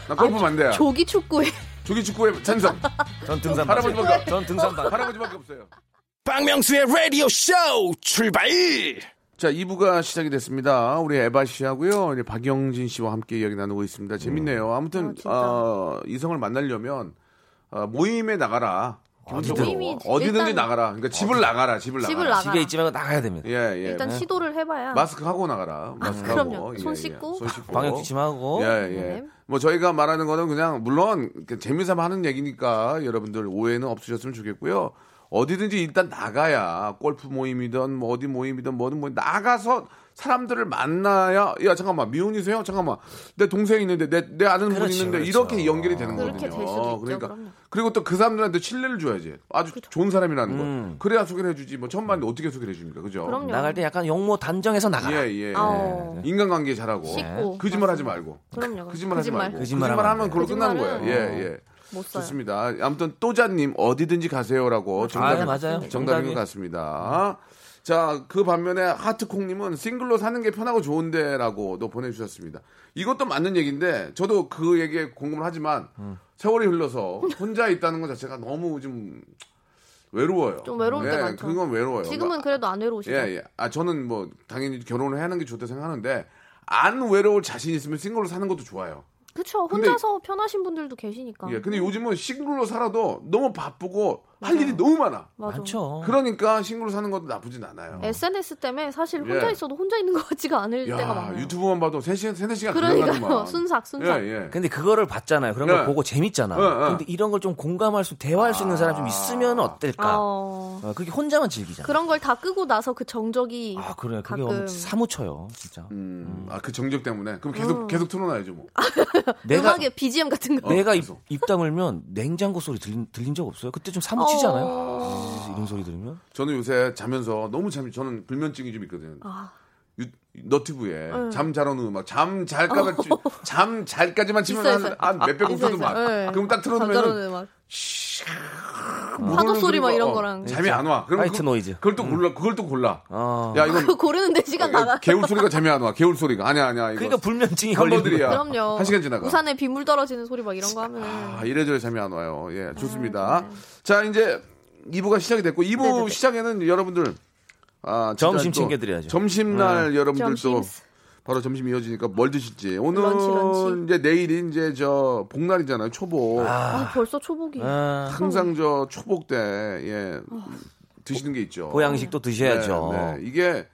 S1: 나 골프 반대야.
S5: 조기 축구회
S1: 조기 축구의 찬성.
S4: 전 등산
S1: 할아버지밖에. 없-
S4: 전 등산 반.
S1: 할아버지밖에 없어요.
S6: 박명수의 라디오 쇼 출발
S1: 자, 2부가 시작이 됐습니다. 우리 에바 씨하고요. 우리 박영진 씨와 함께 이야기 나누고 있습니다. 재밌네요. 아무튼,
S5: 아, 진짜.
S1: 어, 이성을 만나려면, 어, 모임에 나가라. 기본적으로.
S5: 모임이
S1: 어디든지 나가라. 그러니까 집을 나가라. 집을
S5: 집을
S1: 나가라.
S5: 나가.
S4: 집에 있지 말고 나가야 됩니다.
S1: 예, 예.
S5: 일단 시도를 해봐야
S1: 마스크 하고 나가라. 마스크 하고.
S5: 그럼요. 손 씻고.
S1: 손 씻고.
S4: 방역 지침하고
S1: 예, 예.
S5: 네.
S1: 뭐 저희가 말하는 거는 그냥 물론 그 재미삼아 하는 얘기니까 여러분들 오해는 없으셨으면 좋겠고요. 어디든지 일단 나가야 골프 모임이든 뭐 어디 모임이든 뭐든 뭐 나가서 사람들을 만나야 야 잠깐만 미혼이세요? 잠깐만 내 동생이 있는데 내, 내 아는 분이
S4: 그렇죠,
S1: 있는데
S4: 그렇죠.
S1: 이렇게 연결이 되는
S5: 그렇게
S1: 거거든요.
S5: 될 수도 있죠,
S1: 그러니까
S5: 그럼요.
S1: 그리고 또 그 사람들한테 신뢰를 줘야지. 아주 좋은 사람이라는 거.
S4: 음.
S1: 그래야 소개를 해주지. 뭐 처음 봤는데 어떻게 소개를 해줍니까? 그죠?
S5: 그럼요.
S4: 나갈 때 약간 용모 단정해서 나가라.
S1: 예, 예.
S5: 아오.
S1: 인간관계 잘하고
S5: 씻고.
S1: 거짓말 하지 말고
S5: 그럼요.
S1: 거짓말 하지 말고
S4: 거짓말
S1: 거짓말 하면 그걸로 끝나는 거예요. 예, 예.
S5: 못 써요.
S1: 좋습니다. 아무튼 또자님 어디든지 가세요라고 정답이,
S4: 아, 맞아요.
S1: 정답인
S4: 정답이.
S1: 것 같습니다. 자, 그 반면에 하트콩님은 싱글로 사는 게 편하고 좋은데라고도 보내주셨습니다. 이것도 맞는 얘기인데 저도 그 얘기에 공감을 하지만
S4: 음.
S1: 세월이 흘러서 혼자 있다는 것 자체가 너무 좀 외로워요.
S5: 좀 외로울 때
S1: 예,
S5: 많죠.
S1: 그건 외로워요.
S5: 지금은 그래도 안 외로우시죠?
S1: 예, 예. 아, 저는 뭐, 당연히 결혼을 해야 하는 게 좋다 생각하는데, 안 외로울 자신 있으면 싱글로 사는 것도 좋아요.
S5: 그쵸.
S1: 근데-
S5: 혼자서 편하신 분들도 계시니까.
S1: 예. 근데 요즘은 싱글로 살아도 너무 바쁘고, 할 일이 너무 많아.
S5: 맞아.
S4: 많죠.
S1: 그러니까 싱글로 사는 것도 나쁘진 않아요.
S5: SNS 때문에 사실 혼자
S1: 예.
S5: 있어도 혼자 있는 것 같지가 않을 때가
S1: 야,
S5: 많아요.
S1: 유튜브만 봐도 3시간, 3, 4시간 그냥 가더만.
S5: 그러니까요. (laughs) 순삭, 순삭.
S1: 예, 예.
S4: 근데 그거를 봤잖아요. 그런
S1: 네.
S4: 걸 보고 재밌잖아.
S1: 네, 네.
S4: 근데 이런 걸 좀 공감할 수, 대화할 수 있는 사람 좀 있으면 어떨까?
S5: 어,
S4: 어, 그게 혼자만 즐기잖아.
S5: 그런 걸 다 끄고 나서 그 정적이
S4: 아, 그래. 그게
S5: 가끔
S4: 사무쳐요, 진짜.
S1: 음, 아, 그 정적 때문에. 그럼 계속, 계속 틀어놔야죠, 뭐. (laughs)
S4: 내가,
S5: 음악에 BGM 같은 거.
S4: 내가 입,
S1: 계속.
S4: 입 다물면 냉장고 소리 들린, 들린 적 없어요? 그때 좀 사무 치지 않아요? 이런 소리 들으면?
S1: 저는 요새 자면서 너무 잠이, 저는 불면증이 좀 있거든요.
S5: 아.
S1: 유, 너튜브에 잠잘 오는 음악, 잠 잘까지, 잠 잘까지만 치면
S5: 있어요,
S1: 한,
S5: 있어요.
S1: 한 몇백
S5: 있어요,
S1: 곡만
S5: 있어요. 예.
S1: 그럼 딱 틀어놓으면.
S5: 파도 소리 막 이런 거랑.
S1: 잠이 안 와. 그럼
S4: white
S1: 그,
S4: 노이즈.
S1: 그걸 또 골라, 그걸 또 골라.
S4: 어.
S1: 야, 이건
S5: 그거 (laughs) 고르는데 시간 나가.
S1: 개울 소리가 잠이 안 와. 개울 소리가. 아니야, 아니야. 이거
S4: 그러니까 불면증이. 거야.
S5: 그럼요.
S1: 한 시간 지나가.
S5: 우산에 빗물 떨어지는 소리 막 이런 거 하면.
S1: 아, 이래저래 잠이 안 와요. 예, 좋습니다. 자, 이제 2부가 시작이 됐고, 2부
S5: 네네네.
S1: 시작에는 여러분들, 아,
S4: 점심
S1: 또
S4: 챙겨드려야죠.
S1: 점심날 여러분들 또
S5: 점심.
S1: 바로 점심 이어지니까 뭘 드실지. 오늘
S5: 런치, 런치.
S1: 이제 내일이 이제 저 복날이잖아요. 초복.
S5: 아, 벌써 초복이.
S4: 아,
S1: 항상 저 초복 때, 예, 드시는 게 있죠.
S4: 보양식도 드셔야죠.
S1: 네, 네. 이게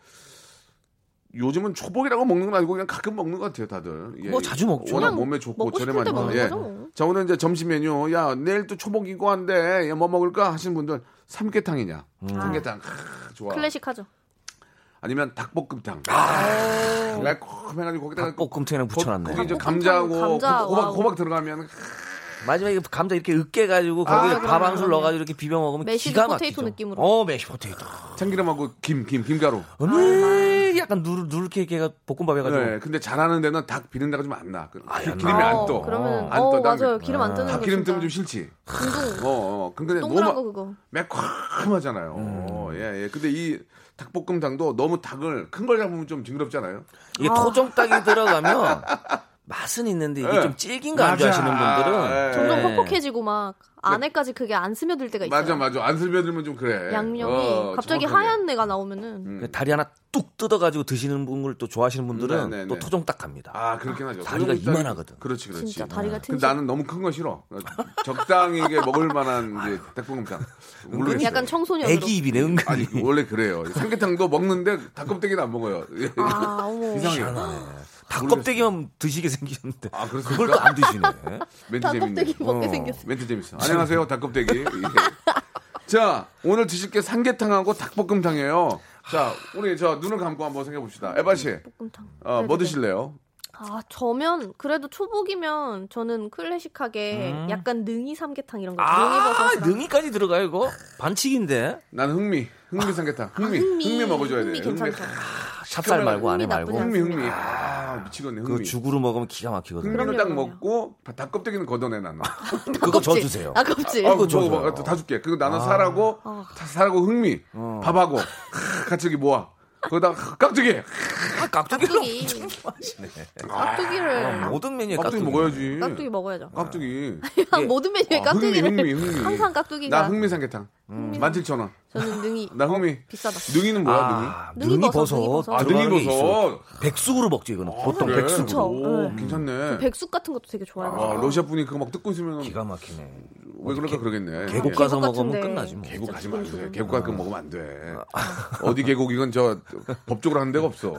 S1: 요즘은 초복이라고 먹는 건 아니고 그냥 가끔 먹는 것 같아요, 다들. 예.
S4: 뭐 자주 먹죠.
S1: 워낙 몸에 좋고 저렴하니까.
S5: 때 먹는
S1: 예.
S5: 뭐.
S1: 자, 오늘 이제 점심 메뉴. 야, 내일 또 초복이고 한데, 야, 뭐 먹을까? 하시는 분들, 삼계탕이냐. 삼계탕. 크, 좋아.
S5: 클래식하죠.
S1: 아니면 닭볶음탕. 아, 매콤해가지고 거기다가
S4: 닭볶음탕이랑 붙여놨네.
S1: 거기 저
S5: 닭볶음탕,
S1: 감자하고
S5: 감자,
S1: 호박,
S5: wow.
S1: 호박 들어가면
S4: 마지막에 감자 이렇게 으깨가지고 거기에
S1: 아,
S4: 밥 한 술 넣어가지고 이렇게 비벼 먹으면
S5: mashed
S4: 기가
S5: potato
S4: 막히죠.
S5: 느낌으로.
S4: 어, mashed potato.
S1: 참기름하고 김, 김, 김가루.
S4: 어메 약간 누르 누르게 이렇게 볶음밥 해가지고.
S1: 네, 근데 잘하는 데는 닭 비린 데가 좀 안 나. 그
S4: 아,
S1: 기- 기름이
S4: 나.
S1: 안
S5: 어,
S1: 떠.
S5: 그러면
S1: 안
S5: 어,
S1: 떠.
S5: 맞아요. 기름 안 뜨는 닭거
S1: 기름. 뜨면 좀 싫지.
S5: 둥둥.
S1: 어, 어. 근데 너무
S5: 동그란 막거 그거.
S1: 매콤하잖아요. 어, 예, 예. 근데 이 닭볶음탕도 너무 닭을 큰 걸 잡으면 좀 징그럽잖아요.
S4: 이게 토종닭이 들어가면 (laughs) 맛은 있는데 이게
S1: 네.
S4: 좀 질긴 거 안. 좋아하시는 분들은
S1: 예.
S5: 점점
S4: 네.
S5: 퍽퍽해지고 막 안에까지 그게 안 스며들 때가 있어요.
S1: 맞아, 맞아. 안 스며들면 좀 그래.
S5: 양념이
S1: 어,
S5: 갑자기
S1: 정확하게.
S5: 하얀 내가 나오면은
S1: 음.
S4: 다리 하나 뚝 뜯어가지고 드시는 분을 또 좋아하시는 분들은
S1: 네, 네,
S4: 또
S1: 네.
S4: 토종닭 갑니다.
S1: 아, 그렇긴 하죠.
S4: 다리가 이만하거든.
S1: 그렇지, 그렇지.
S5: 진짜 다리가
S1: 근데
S5: 튼실.
S1: 나는 너무 큰 거 싫어. 적당히 먹을 만한 (laughs) 이제 닭볶음탕. 모르겠어요.
S5: 약간 청소년으로.
S4: 애기 입이네 은근히.
S1: 아니 원래 그래요. 삼계탕도 먹는데 닭껍데기는 안 먹어요. 예.
S5: 아, 어머. (laughs)
S1: 이상해요.
S4: 희한하네. 닭껍데기만 드시게 생기셨는데
S1: 아?
S4: 그걸 또안 드시네.
S1: 멘트
S5: 닭껍데기
S1: 재밌네.
S5: 먹게
S1: 어,
S5: 생겼어.
S1: 멘트 재밌어. 안녕하세요, 닭껍데기. 예. 자, 오늘 드실 게 삼계탕하고 닭볶음탕이에요. 자, 우리 저 눈을 감고 한번 생각해 봅시다. 에바 씨,
S5: 볶음탕.
S1: 어, 뭐. 드실래요?
S5: 아, 저면 그래도 초복이면 저는 클래식하게 약간 능이 삼계탕 이런 거.
S4: 아,
S5: 능이버섯이랑.
S4: 능이까지 들어가요 이거? 반칙인데.
S1: 난 흥미, 흥미 삼계탕. 흥미,
S5: 아, 흥미.
S1: 흥미, 먹어줘야 돼.
S5: 흥미 괜찮죠.
S4: 찹쌀 말고 안에
S5: 흑미
S4: 말고.
S5: 나쁘지
S1: 흑미. 흑미. 아, 미치겠네,
S4: 그
S1: 흑미.
S4: 죽으로 먹으면 기가 막히거든요.
S1: 흑미를 딱. 먹고 닭 껍데기는 걷어내 나는. (laughs)
S4: 그거 저. 주세요.
S5: 아, 껍질.
S1: 아,
S4: 그거.
S1: 먹어. 다 줄게. 그거 나는 살하고 다- 살하고 흑미,
S4: 어.
S1: 밥하고 같이 이렇게 모아. 거기다 깍두기.
S4: 아, 깍두기를
S5: 깍두기.
S4: 엄청 좋아하시네.
S5: 깍두기를.
S4: 아, 모든 메뉴에
S1: 깍두기
S4: 깍두기.
S1: 먹어야지.
S5: 깍두기 먹어야죠.
S1: 깍두기. (laughs)
S5: 모든 메뉴에
S1: 아,
S5: 깍두기를.
S1: 흑미, 흑미, 흑미.
S5: 항상 깍두기가.
S1: 나 흑미 삼계탕. 17,000원.
S5: 저는 능이.
S1: 나 흑미.
S5: 비싸다.
S1: 능이는 뭐야,
S4: 아,
S5: 능이
S4: 능이
S5: 버섯,
S4: 버섯.
S5: 능이 버섯.
S1: 아, 능이
S4: 게
S1: 버섯.
S4: 백숙으로 먹죠 이거는. 보통
S1: 그래?
S4: 백숙.
S1: 오,
S5: 네.
S1: 괜찮네.
S5: 백숙 같은 것도 되게 좋아해요.
S1: 아, 러시아 분이 그거 막 뜯고 있으면
S4: 기가 막히네.
S1: 왜 그럴까 그러겠네.
S4: 계곡 가서
S5: 계곡
S4: 먹으면. 끝나지 뭐.
S1: 계곡 가지 마.
S5: 죽은
S1: 계곡 가서 먹으면 안 돼. 어디 계곡 이건 저 법적으로 하는 데가 없어.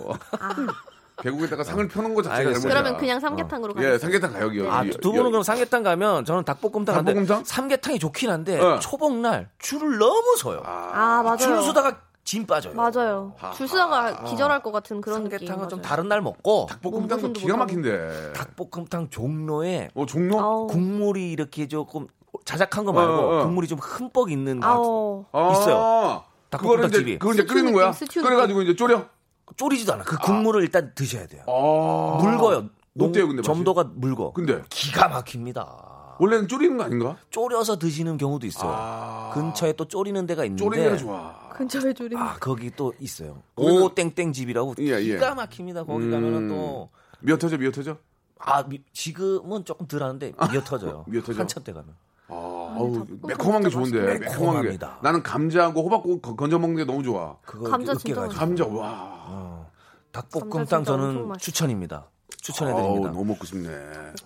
S1: 계곡에다가 상을 펴놓은 거 자체가. 잘못이야.
S5: 그러면 그냥 삼계탕으로 가요.
S1: 예, 삼계탕 가요, 여기.
S4: 아, 두 분은 그럼 삼계탕 가면 저는 닭볶음탕 가는데
S1: 닭볶음탕?
S4: 삼계탕이 좋긴 한데
S1: 어.
S4: 초복날 줄을 너무 서요.
S5: 아, 맞아요.
S4: 줄 서다가 짐 빠져요.
S5: 맞아요. 줄 서다가 기절할 것 같은 그런 느낌.
S4: 삼계탕은 좀
S5: 맞아요.
S4: 다른 날 먹고
S1: 닭볶음탕도 기가
S5: 못하고.
S1: 막힌데.
S4: 닭볶음탕 종로에
S1: 어, 종로?
S5: 아우.
S4: 국물이 이렇게 조금 자작한 거 말고
S1: 어, 어.
S4: 국물이 좀 흠뻑 있는
S5: 아우.
S1: 아,
S4: 있어요.
S1: 그거를 이제,
S4: 닭볶음탕집이.
S1: 그걸 이제 끓이는 거야?
S5: 느낌, 스튜
S1: 끓여가지고 이제 졸여?
S4: 졸이지도 않아. 그 국물을 일단 드셔야 돼요.
S1: 아.
S4: 묽어요. 농-
S1: 어때요, 근데 맛이?
S4: 점도가 묽어.
S1: 근데
S4: 기가 막힙니다.
S1: 원래는 졸이는 거 아닌가?
S4: 졸여서 드시는 경우도 있어요.
S1: 아.
S4: 근처에 또 졸이는 데가 있는데
S1: 졸이는 데가 좋아.
S5: 근처에 줄이.
S4: 아 거기 또 있어요.
S1: 거기는-
S4: 오 땡땡 집이라고
S1: 예, 예.
S4: 기가 막힙니다. 거기
S1: 음.
S4: 가면은 또
S1: 미어 터져, 미어 터져?
S4: 아, 미- 지금은 조금 덜하는데 미어 터져요. (laughs)
S1: 미어 터져?
S4: 한참 때 가면.
S1: 아,
S5: 아니,
S1: 아우, 매콤한 게 좋은데. 매콤한 게.
S4: 매콤합니다.
S1: 나는 감자하고 호박고 건- 건져 먹는 게 너무 좋아.
S4: 그거
S5: 감자
S4: 이렇게
S5: 진짜
S4: 가지고.
S1: 감자, 와.
S4: 어. 닭볶음탕
S5: 진짜 엄청
S4: 저는
S5: 맛있어.
S4: 추천입니다.
S1: 아우,
S4: 추천해드립니다.
S1: 너무 먹고 싶네.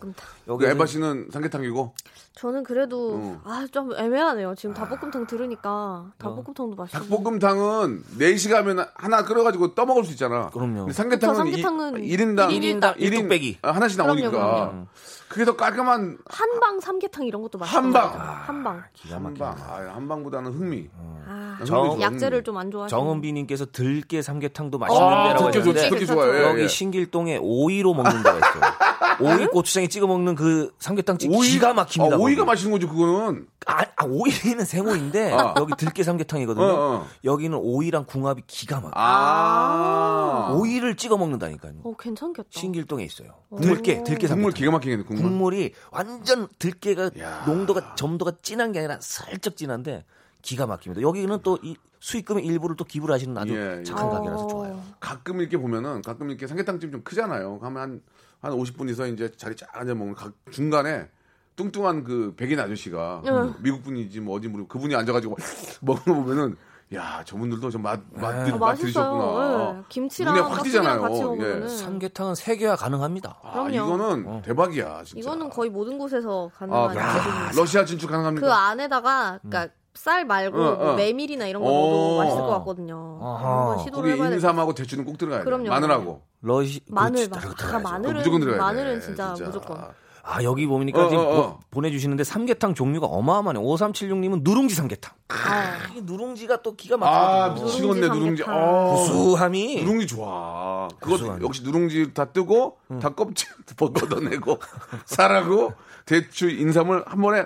S5: 볶음탕.
S1: 여기 에바 씨는 삼계탕이고,
S5: 저는 그래도
S1: 어.
S5: 아좀 애매하네요. 지금 닭볶음탕 들으니까 닭볶음탕도 맛있어.
S1: 닭볶음탕은 4시 가면 하나 끓여가지고 떠먹을 수 있잖아.
S4: 그럼요.
S1: 근데 삼계탕은,
S5: 그쵸, 삼계탕은
S1: 1, 인당
S4: 일인당 일 뚝배기.
S1: 하나씩
S5: 그럼요,
S1: 나오니까.
S5: 그럼요.
S1: 그 게 더 깔끔한
S5: 한방 삼계탕 이런 것도 맛있어.
S1: 한방.
S5: 한방.
S4: 기가
S1: 한방.
S4: 막힙니다.
S1: 아, 한방보다는 흥미.
S5: 아,
S4: 정-
S5: 약재를 좀 안 좋아하시는.
S4: 정은비님께서 들깨 삼계탕도
S5: 어,
S4: 맛있는 데라고
S1: 들깨 좋지,
S4: 했는데
S1: 들깨 좋아요.
S4: 여기
S1: 예.
S4: 신길동에 오이로 먹는 데가 있어요. (laughs) 오이 고추장에 찍어 먹는 그 삼계탕집
S1: 오이-
S4: 기가 막힙니다.
S1: 아, 오이가
S4: 거기.
S1: 맛있는 거지, 그거는.
S4: 아, 아, 오이는 생오인데
S1: 어.
S4: 여기 들깨 삼계탕이거든요.
S1: 어, 어.
S4: 여기는 오이랑 궁합이 기가 막혀.
S1: 아.
S4: 오이를 찍어 먹는다니까요.
S5: 어 괜찮겠다.
S4: 신길동에 있어요. 들깨, 들깨 삼계탕.
S1: 국물 기가 막히겠네, 국물.
S4: 국물이 완전 들깨가
S1: 야.
S4: 농도가 점도가 진한 게 아니라 살짝 진한데 기가 막힙니다. 여기는 또 이 수익금의 일부를 또 기부를 하시는 아주
S1: 예, 예.
S4: 착한 가게라서
S5: 어.
S4: 좋아요.
S1: 가끔 이렇게 보면은, 가끔 이렇게 삼계탕집 좀 크잖아요. 하면 한, 한 50분이서 이제 자리 쫙 앉아 먹는 각 중간에 뚱뚱한 그 백인 아저씨가
S5: 응.
S1: 미국 분이지 뭐 어디 모르고 그분이 앉아가지고 (laughs) 먹는 거 보면은 야 저분들도 좀맛 맛,
S4: 네.
S5: 어,
S1: 맛.
S5: 네. 김치랑
S1: 눈에 확 띄잖아요. 예.
S4: 삼계탕은 세계화 가능합니다.
S1: 아,
S5: 그럼요.
S1: 이거는
S4: 어.
S1: 대박이야 진짜.
S5: 이거는 거의 모든 곳에서
S1: 아,
S5: 가능한
S1: 야,
S5: 기술입니다.
S1: 러시아 진출 가능합니까?
S5: 그 안에다가 그러니까 쌀 말고
S1: 어,
S5: 뭐
S1: 어.
S5: 메밀이나 이런 거
S1: 어.
S5: 넣어도 맛있을 것 같거든요.
S4: 아하.
S5: 한번 시도를
S1: 우리
S5: 해봐야 될.
S1: 인삼하고 대추는 꼭 들어가야 돼.
S5: 그럼요.
S1: 마늘하고.
S4: 러시
S5: 마늘
S4: 그렇지,
S5: 막
S4: 들어가야죠.
S5: 마늘은
S1: 무조건 들어가야 돼.
S5: 마늘은 진짜, 무조건.
S4: 아 여기 보니까
S1: 어,
S4: 지금
S1: 어, 어.
S4: 보, 내주시는데 삼계탕 종류가 어마어마하네. 5376님은 누룽지 삼계탕.
S5: 아,
S4: 이 누룽지가 또 기가
S1: 아,
S4: 막히거든요.
S1: 미치겠네,
S5: 누룽지.
S1: 어.
S4: 구수함이
S1: 누룽지 좋아. 그거
S4: 구수하네.
S1: 역시 누룽지 다 뜨고 다 껍질 (laughs) 벗겨내고 (laughs) 살하고 대추 인삼을 한 번에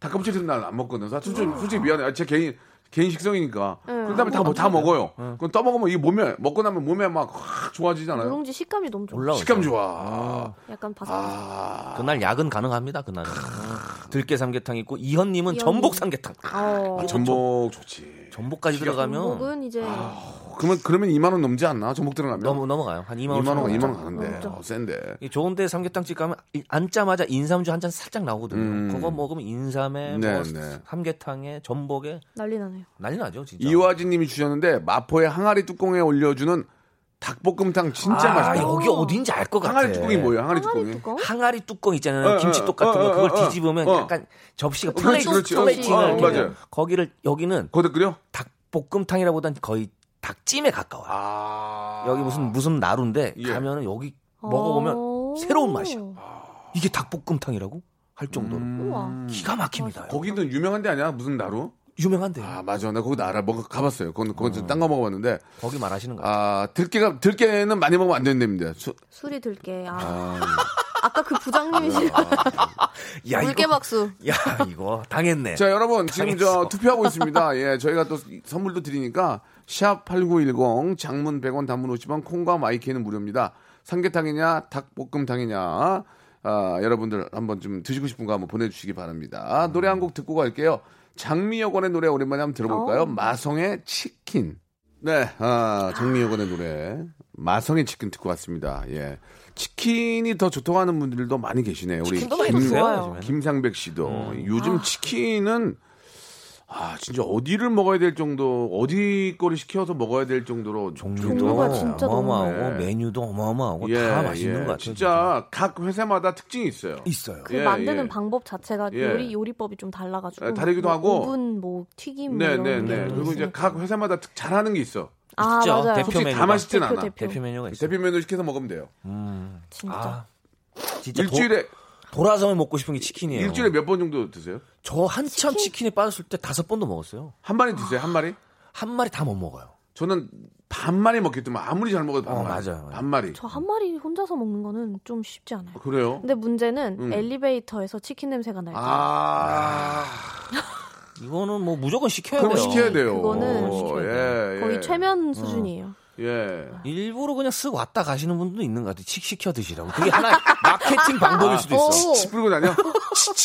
S1: 닭껍질은 난안 먹거든. 사- 솔직히, 솔직히 미안해. 아, 제 개인 개인 식성이니까.
S5: 응,
S1: 그 다음에 다, 뭐- 다 먹어요. 그럼 떠먹으면 이 몸에 먹고 나면 몸에 막 확 좋아지잖아요.
S5: 누룽지 식감이 너무 좋아.
S1: 식감 좋아.
S5: 약간 바삭바삭.
S1: 아,
S4: 그날 야근 가능합니다. 그날은. 들깨 삼계탕 있고 이현님은
S5: 이현님.
S4: 전복 삼계탕.
S5: 어.
S1: 전복 좋지.
S4: 전복까지 들어가면
S5: 전복은 이제
S1: 그러면 그러면 2만 원 넘지 않나? 전복 들어가면
S4: 넘, 넘어가요. 한 2만
S1: 2만 원, 2만 원
S4: 원.
S1: 가는데.
S5: 넘죠.
S1: 어, 센데.
S4: 이 좋은데 삼계탕집 가면 이- 앉자마자 인삼주 한 잔 살짝 나오거든요.
S1: 음.
S4: 그거 먹으면 인삼에
S1: 네,
S4: 뭐
S1: 네.
S4: 삼계탕에 전복에
S5: 난리 나네요.
S4: 난리 나죠, 진짜.
S1: 이화진 님이 주셨는데 마포의 항아리 뚜껑에 올려주는 닭볶음탕 진짜
S4: 아,
S1: 맛있다.
S4: 여기 어딘지 알 것 같아.
S1: 항아리 뚜껑이 뭐예요? 항아리
S5: 항아리
S1: 뚜껑이?
S5: 뚜껑?
S4: 항아리 뚜껑 있잖아요.
S1: 어,
S4: 김칫독
S1: 어,
S4: 같은
S1: 어,
S4: 거 그걸
S1: 어, 어.
S4: 뒤집으면
S1: 어.
S4: 약간 접시가 플레이팅.
S1: 어,
S4: plating을
S1: 어, 맞아요.
S4: 거기를 여기는
S1: 거기다 끓여?
S4: 닭볶음탕이라보단 거의 닭찜에 가까워요.
S1: 아.
S4: 여기 무슨 무슨 나루인데
S1: 예.
S4: 가면은 여기 먹어보면
S5: 어.
S4: 새로운 맛이야. 이게 닭볶음탕이라고 할 정도로
S5: 우와.
S4: 기가 막힙니다.
S1: 거기는 유명한 데 아니야? 무슨 나루?
S4: 유명한데
S1: 아, 맞아. 나 거기 알아. 먹어 가봤어요. 거기 거기 딴거 먹어봤는데.
S4: 거기 말하시는 거. 같아요.
S1: 아, 들깨가 들깨는 많이 먹으면 안 되는 데입니다. 수-
S5: 술이 들게. 아,
S1: 아, (laughs)
S5: 아까 그 부장님이시
S4: 야
S5: 물개박수.
S4: 야 이거 당했네.
S1: 자, 여러분, 지금 저 투표하고 있습니다. 예, 저희가 또 선물도 드리니까 샵8910 장문 100원 단문 50원 콩과 마이케이는 무료입니다. 삼계탕이냐 닭볶음탕이냐 아, 여러분들 한번 좀 드시고 싶은 거 한번 보내주시기 바랍니다. 노래 한 곡 듣고 갈게요. 장미여관의 노래 오랜만에 한번 들어볼까요?
S5: 어.
S1: 마성의 치킨. 네, 아, 장미여관의 노래 마성의 치킨 듣고 왔습니다. 예, 치킨이 더 좋다고 하는 분들도 많이 계시네요. 우리 김-. 김상백 씨도
S4: 음.
S1: 요즘
S5: 아.
S1: 치킨은 아 진짜 어디를 먹어야 될 정도 어디 거를 시켜서 먹어야 될 정도로
S4: 종류도
S5: 종류가 진짜 너무
S4: 어마어마하고
S1: 많아요.
S4: 메뉴도 어마어마하고
S1: 예,
S4: 다 맛있는
S1: 예.
S4: 것 같아요.
S1: 진짜 각 회사마다 특징이 있어요.
S4: 있어요.
S5: 그
S1: 예,
S5: 만드는
S1: 예.
S5: 방법 자체가
S1: 예.
S5: 요리 요리법이 좀 달라가지고
S1: 예, 다르기도
S5: 뭐
S1: 하고.
S5: 오븐 뭐 튀김 뭐
S1: 네,
S5: 이런
S1: 네,
S5: 게
S1: 네.
S5: 또
S1: 그리고 이제. 각 회사마다 특- 잘하는 게 있어.
S5: 아
S4: 있죠.
S5: 맞아요.
S4: 대표
S1: 솔직히 다
S4: 메뉴가.
S1: 맛있진
S5: 대표,
S1: 않아.
S5: 대표.
S4: 대표 메뉴가 있어요.
S1: 대표 메뉴 시켜서 먹으면 돼요.
S4: 음.
S5: 진짜.
S4: 아, 진짜
S1: 일주일에
S4: 도, 돌아서면 먹고 싶은 게 치킨이에요.
S1: 일주일에 몇 번 정도 드세요?
S4: 저 한참 치킨? 에 빠졌을 때 다섯 번도 먹었어요.
S1: 한 마리 드세요? 한 마리?
S4: 한 마리 다 못 먹어요.
S1: 저는 반 마리 먹겠지만 아무리 잘 먹어도 반
S4: 어,
S1: 마리.
S4: 맞아요.
S1: 반 마리.
S5: 저 한 마리 혼자서 먹는 거는 좀 쉽지 않아요.
S1: 그래요?
S5: 근데 문제는
S1: 음.
S5: 엘리베이터에서 치킨 냄새가 날 때.
S1: 아,
S4: 이거는 뭐 무조건 시켜야
S1: 그럼
S4: 돼요.
S1: 시켜야 돼요.
S5: 그거는
S1: 오,
S4: 시켜야
S1: 예,
S5: 거의
S1: 예.
S5: 최면 수준이에요.
S1: 예.
S4: 일부러 그냥 쓱 왔다 가시는 분도 있는 것 같아요. 칙 시켜 드시라고. 그게 하나의 마케팅 방법일 수도 있어.
S5: 오. (laughs)
S1: 치 뿌리고 다녀?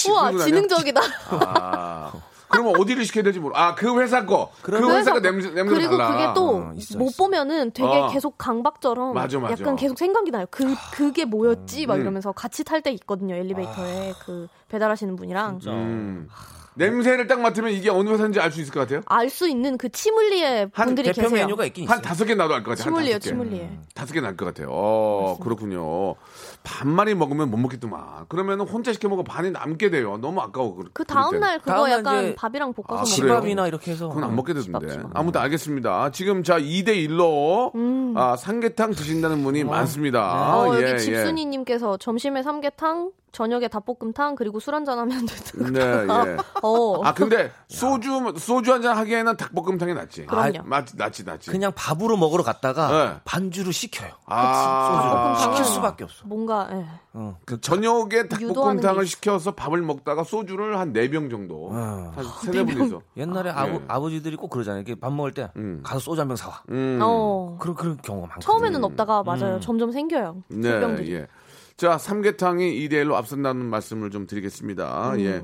S5: 우와
S1: 다녀?
S5: 지능적이다.
S1: 아. 그러면 어디를 시켜야 될지 모르. 아, 그 회사 거. 그
S4: 그래서-
S1: 회사가 냄새 냄새
S5: 그리고
S1: 달라.
S5: 그게 또
S4: 어, 있어,
S5: 못
S4: 있어.
S5: 보면은 되게
S1: 어.
S5: 계속 강박처럼
S1: 맞아, 맞아.
S5: 약간 계속 생각이 나요. 그 그게 뭐였지? 막
S1: 음.
S5: 이러면서 같이 탈 때 있거든요. 엘리베이터에 그 배달하시는 분이랑
S1: 음. 냄새를 딱 맡으면 이게 어느 회사인지 알 수 있을 것 같아요?
S5: 알 수 있는 그 치물리에
S1: 한
S5: 분들이
S4: 대표
S5: 계세요.
S4: 메뉴가 있긴 있어요.
S1: 한 다섯 개 나도 알 것 같아요. 한
S5: 치물리에
S1: 다섯 개.
S5: 치물리에.
S1: 다섯 개 날 것 같아요. 어, 그렇군요. 반마리 먹으면 못 먹겠더만. 그러면 혼자 시켜 먹어 반이 남게 돼요. 너무 아까워. 그-
S5: 그 다음
S1: 때.
S5: 날 그거
S4: 다음 날
S5: 약간
S4: 이제-
S5: 밥이랑 볶아서
S1: 아,
S5: 먹는
S1: 그래요?
S4: 집밥이나 이렇게 해서
S1: 그건 안 먹게 되던데.
S5: 집밥.
S1: 아무튼 알겠습니다. 지금 자 2대 1로 아, 삼계탕 드신다는 분이 많습니다.
S5: 어,
S1: 예,
S5: 여기 집순이님께서 점심에 삼계탕, 저녁에 닭볶음탕, 그리고 술 한잔 하면 (laughs) 된다.
S1: 네, 예.
S5: 어.
S1: 아 근데 소주 소주 한잔 하기에는 닭볶음탕이 낫지.
S5: 그럼요.
S1: 아, 맞, 낫지 낫지.
S4: 그냥 밥으로 먹으러 갔다가
S1: 네.
S4: 반주를 시켜요.
S1: 아,
S5: 닭볶음탕은
S4: 시킬 수밖에 없어.
S5: 뭔가 예.
S4: 어.
S1: 그 저녁에
S5: 유도하는 게
S1: 닭볶음탕을. 시켜서 밥을 먹다가 소주를 한 네 병 정도
S4: 어.
S1: 한 세네 분이서.
S4: 옛날에
S1: 아,
S4: 아버,
S1: 예.
S4: 아버 지들이 꼭 그러잖아요. 이렇게 밥 먹을 때
S1: 음.
S4: 가서 소주 한 병 사와.
S1: 음.
S5: 어.
S4: 그런 그런 경우가 많거든요.
S5: 처음에는 없다가 맞아요. 점점 생겨요.
S1: 네,
S5: 술병들이.
S1: 예. 자, 삼계탕이 2대 1로 앞선다는 말씀을 좀 드리겠습니다.
S5: 음.
S1: 예.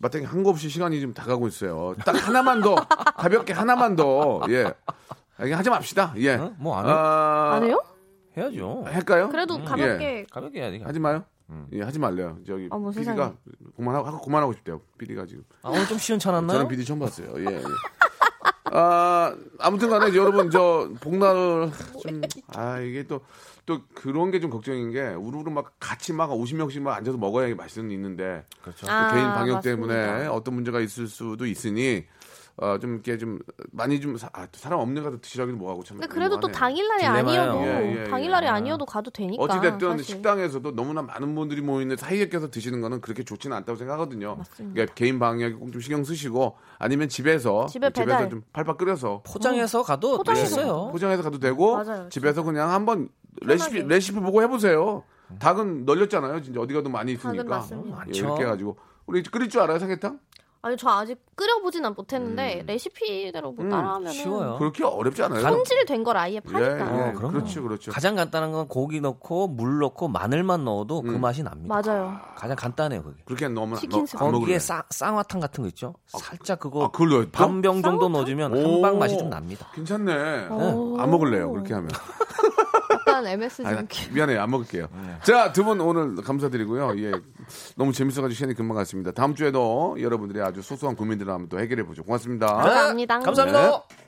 S1: 마땅히 한 거 없이 시간이 좀 다가고 있어요. 딱 하나만 더, (laughs) 가볍게 하나만 더, 예. 아, 하지 맙시다. 예.
S4: 어? 뭐안 해?
S1: 아,
S5: 안 해요?
S4: 해야죠.
S1: 할까요?
S5: 그래도 가볍게
S4: 가볍게 해야 돼.
S1: 하지 마요. 예, 하지 말래요. 저기
S5: 아, 뭐
S1: PD가. 그만하고 그만하고 싶대요. PD가 지금.
S4: 아, 오늘 좀 시원찮았나요?
S1: 저는 PD 처음 봤어요. 예. 예. 아, 아무튼 간에 여러분 저 복날 좀 아, 이게 또 또 그런 게 좀 걱정인 게 우르르 막 같이 막 50명씩 막 앉아서 먹어야 맛있는 있는데
S4: 그렇죠.
S1: 그
S5: 아,
S1: 개인 방역
S5: 맞습니다.
S1: 때문에 어떤 문제가 있을 수도 있으니 어, 좀 이렇게 좀 많이 좀 사, 아, 사람 없는 가서 드시라기도 뭐하고 참.
S5: 근데 그래도 또. 당일날이. 아니어도
S1: 예, 예,
S5: 당일날이
S1: 예.
S5: 아니어도 가도 되니까.
S1: 어찌됐든
S5: 사실.
S1: 식당에서도 너무나 많은 분들이 모이는 사이에 껴서 드시는 거는 그렇게 좋지는 않다고 생각하거든요.
S5: 맞습니다.
S1: 그러니까 개인 방역에 꼭 좀 신경 쓰시고 아니면 집에서
S5: 집에 배달.
S1: 좀 팔팔 끓여서
S4: 포장해서 가도
S5: 포장해서
S4: 맛있어요.
S1: 포장해서 가도 되고
S5: 맞아요,
S1: 집에서 그냥 한번 레시피. 레시피 보고 해보세요. 닭은 널렸잖아요. 진짜 어디 가도 많이 있으니까
S5: 맞습니다.
S1: 예, 이렇게 해가지고 우리 끓일 줄 알아요 삼계탕?
S5: 아니 저 아직 끓여보진 못했는데
S1: 음.
S5: 레시피대로 뭐 따라하면
S4: 쉬워요.
S1: 그렇게 어렵지 않아요.
S5: 손질이 된걸 아예
S1: 예,
S5: 파니까.
S1: 예.
S4: 어, 그럼요.
S1: 그렇죠, 그렇죠.
S4: 가장 간단한 건 고기 넣고 물 넣고 마늘만 넣어도 그
S1: 음.
S4: 맛이 납니다.
S5: 맞아요.
S4: 가장 간단해요, 그게.
S1: 그렇게
S5: 치킨.
S1: 안
S4: 거기에. 쌍, 쌍화탕 같은 거 있죠? 살짝 그거
S1: 아, 그걸 넣어요?
S4: 반병 정도
S5: 쌍화탕?
S4: 넣어주면
S1: 오.
S4: 한방 맛이 좀 납니다.
S1: 괜찮네.
S5: 오.
S1: 안 먹을래요. 그렇게 하면. (laughs)
S5: 약간 (laughs) MSG
S1: 아니,
S5: 느낌.
S1: 미안해요. 안 먹을게요. 자, 두 분 오늘 감사드리고요. 예. 너무 재밌어가지고 시간이 금방 갔습니다. 다음 주에도 여러분들의 아주 소소한 고민들을 한번 또 해결해보죠. 고맙습니다.
S5: 감사합니다.
S4: 감사합니다.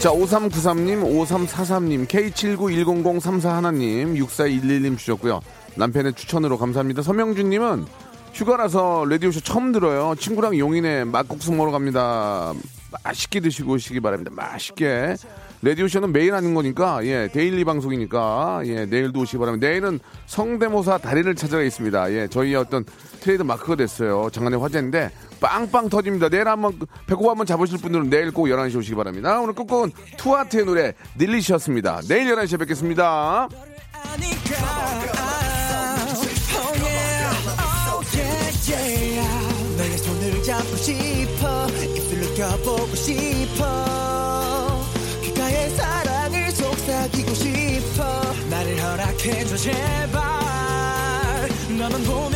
S1: 자, 5393님, 5343님, K79100341님, 6411님 주셨고요. 남편의 추천으로 감사합니다. 서명준님은 휴가라서 라디오쇼 처음 들어요. 친구랑 용인에 막국수 먹으러 갑니다. 맛있게 드시고 오시기 바랍니다. 맛있게. 라디오쇼는 매일 하는 거니까, 예, daily 방송이니까, 예, 내일도 오시기 바랍니다. 내일은 성대모사 달인을 찾아가 있습니다. 예, 저희의 어떤 트레이드 마크가 됐어요. 장안의 화제인데, 빵빵 터집니다. 내일 한번, 배꼽 한번 잡으실 분들은 내일 꼭 11시에 오시기 바랍니다. 오늘 끝곡은 투아트의 노래, 닐리시였습니다. 내일 11시에 뵙겠습니다.
S7: 나를 허락해줘 제발. 너만 보면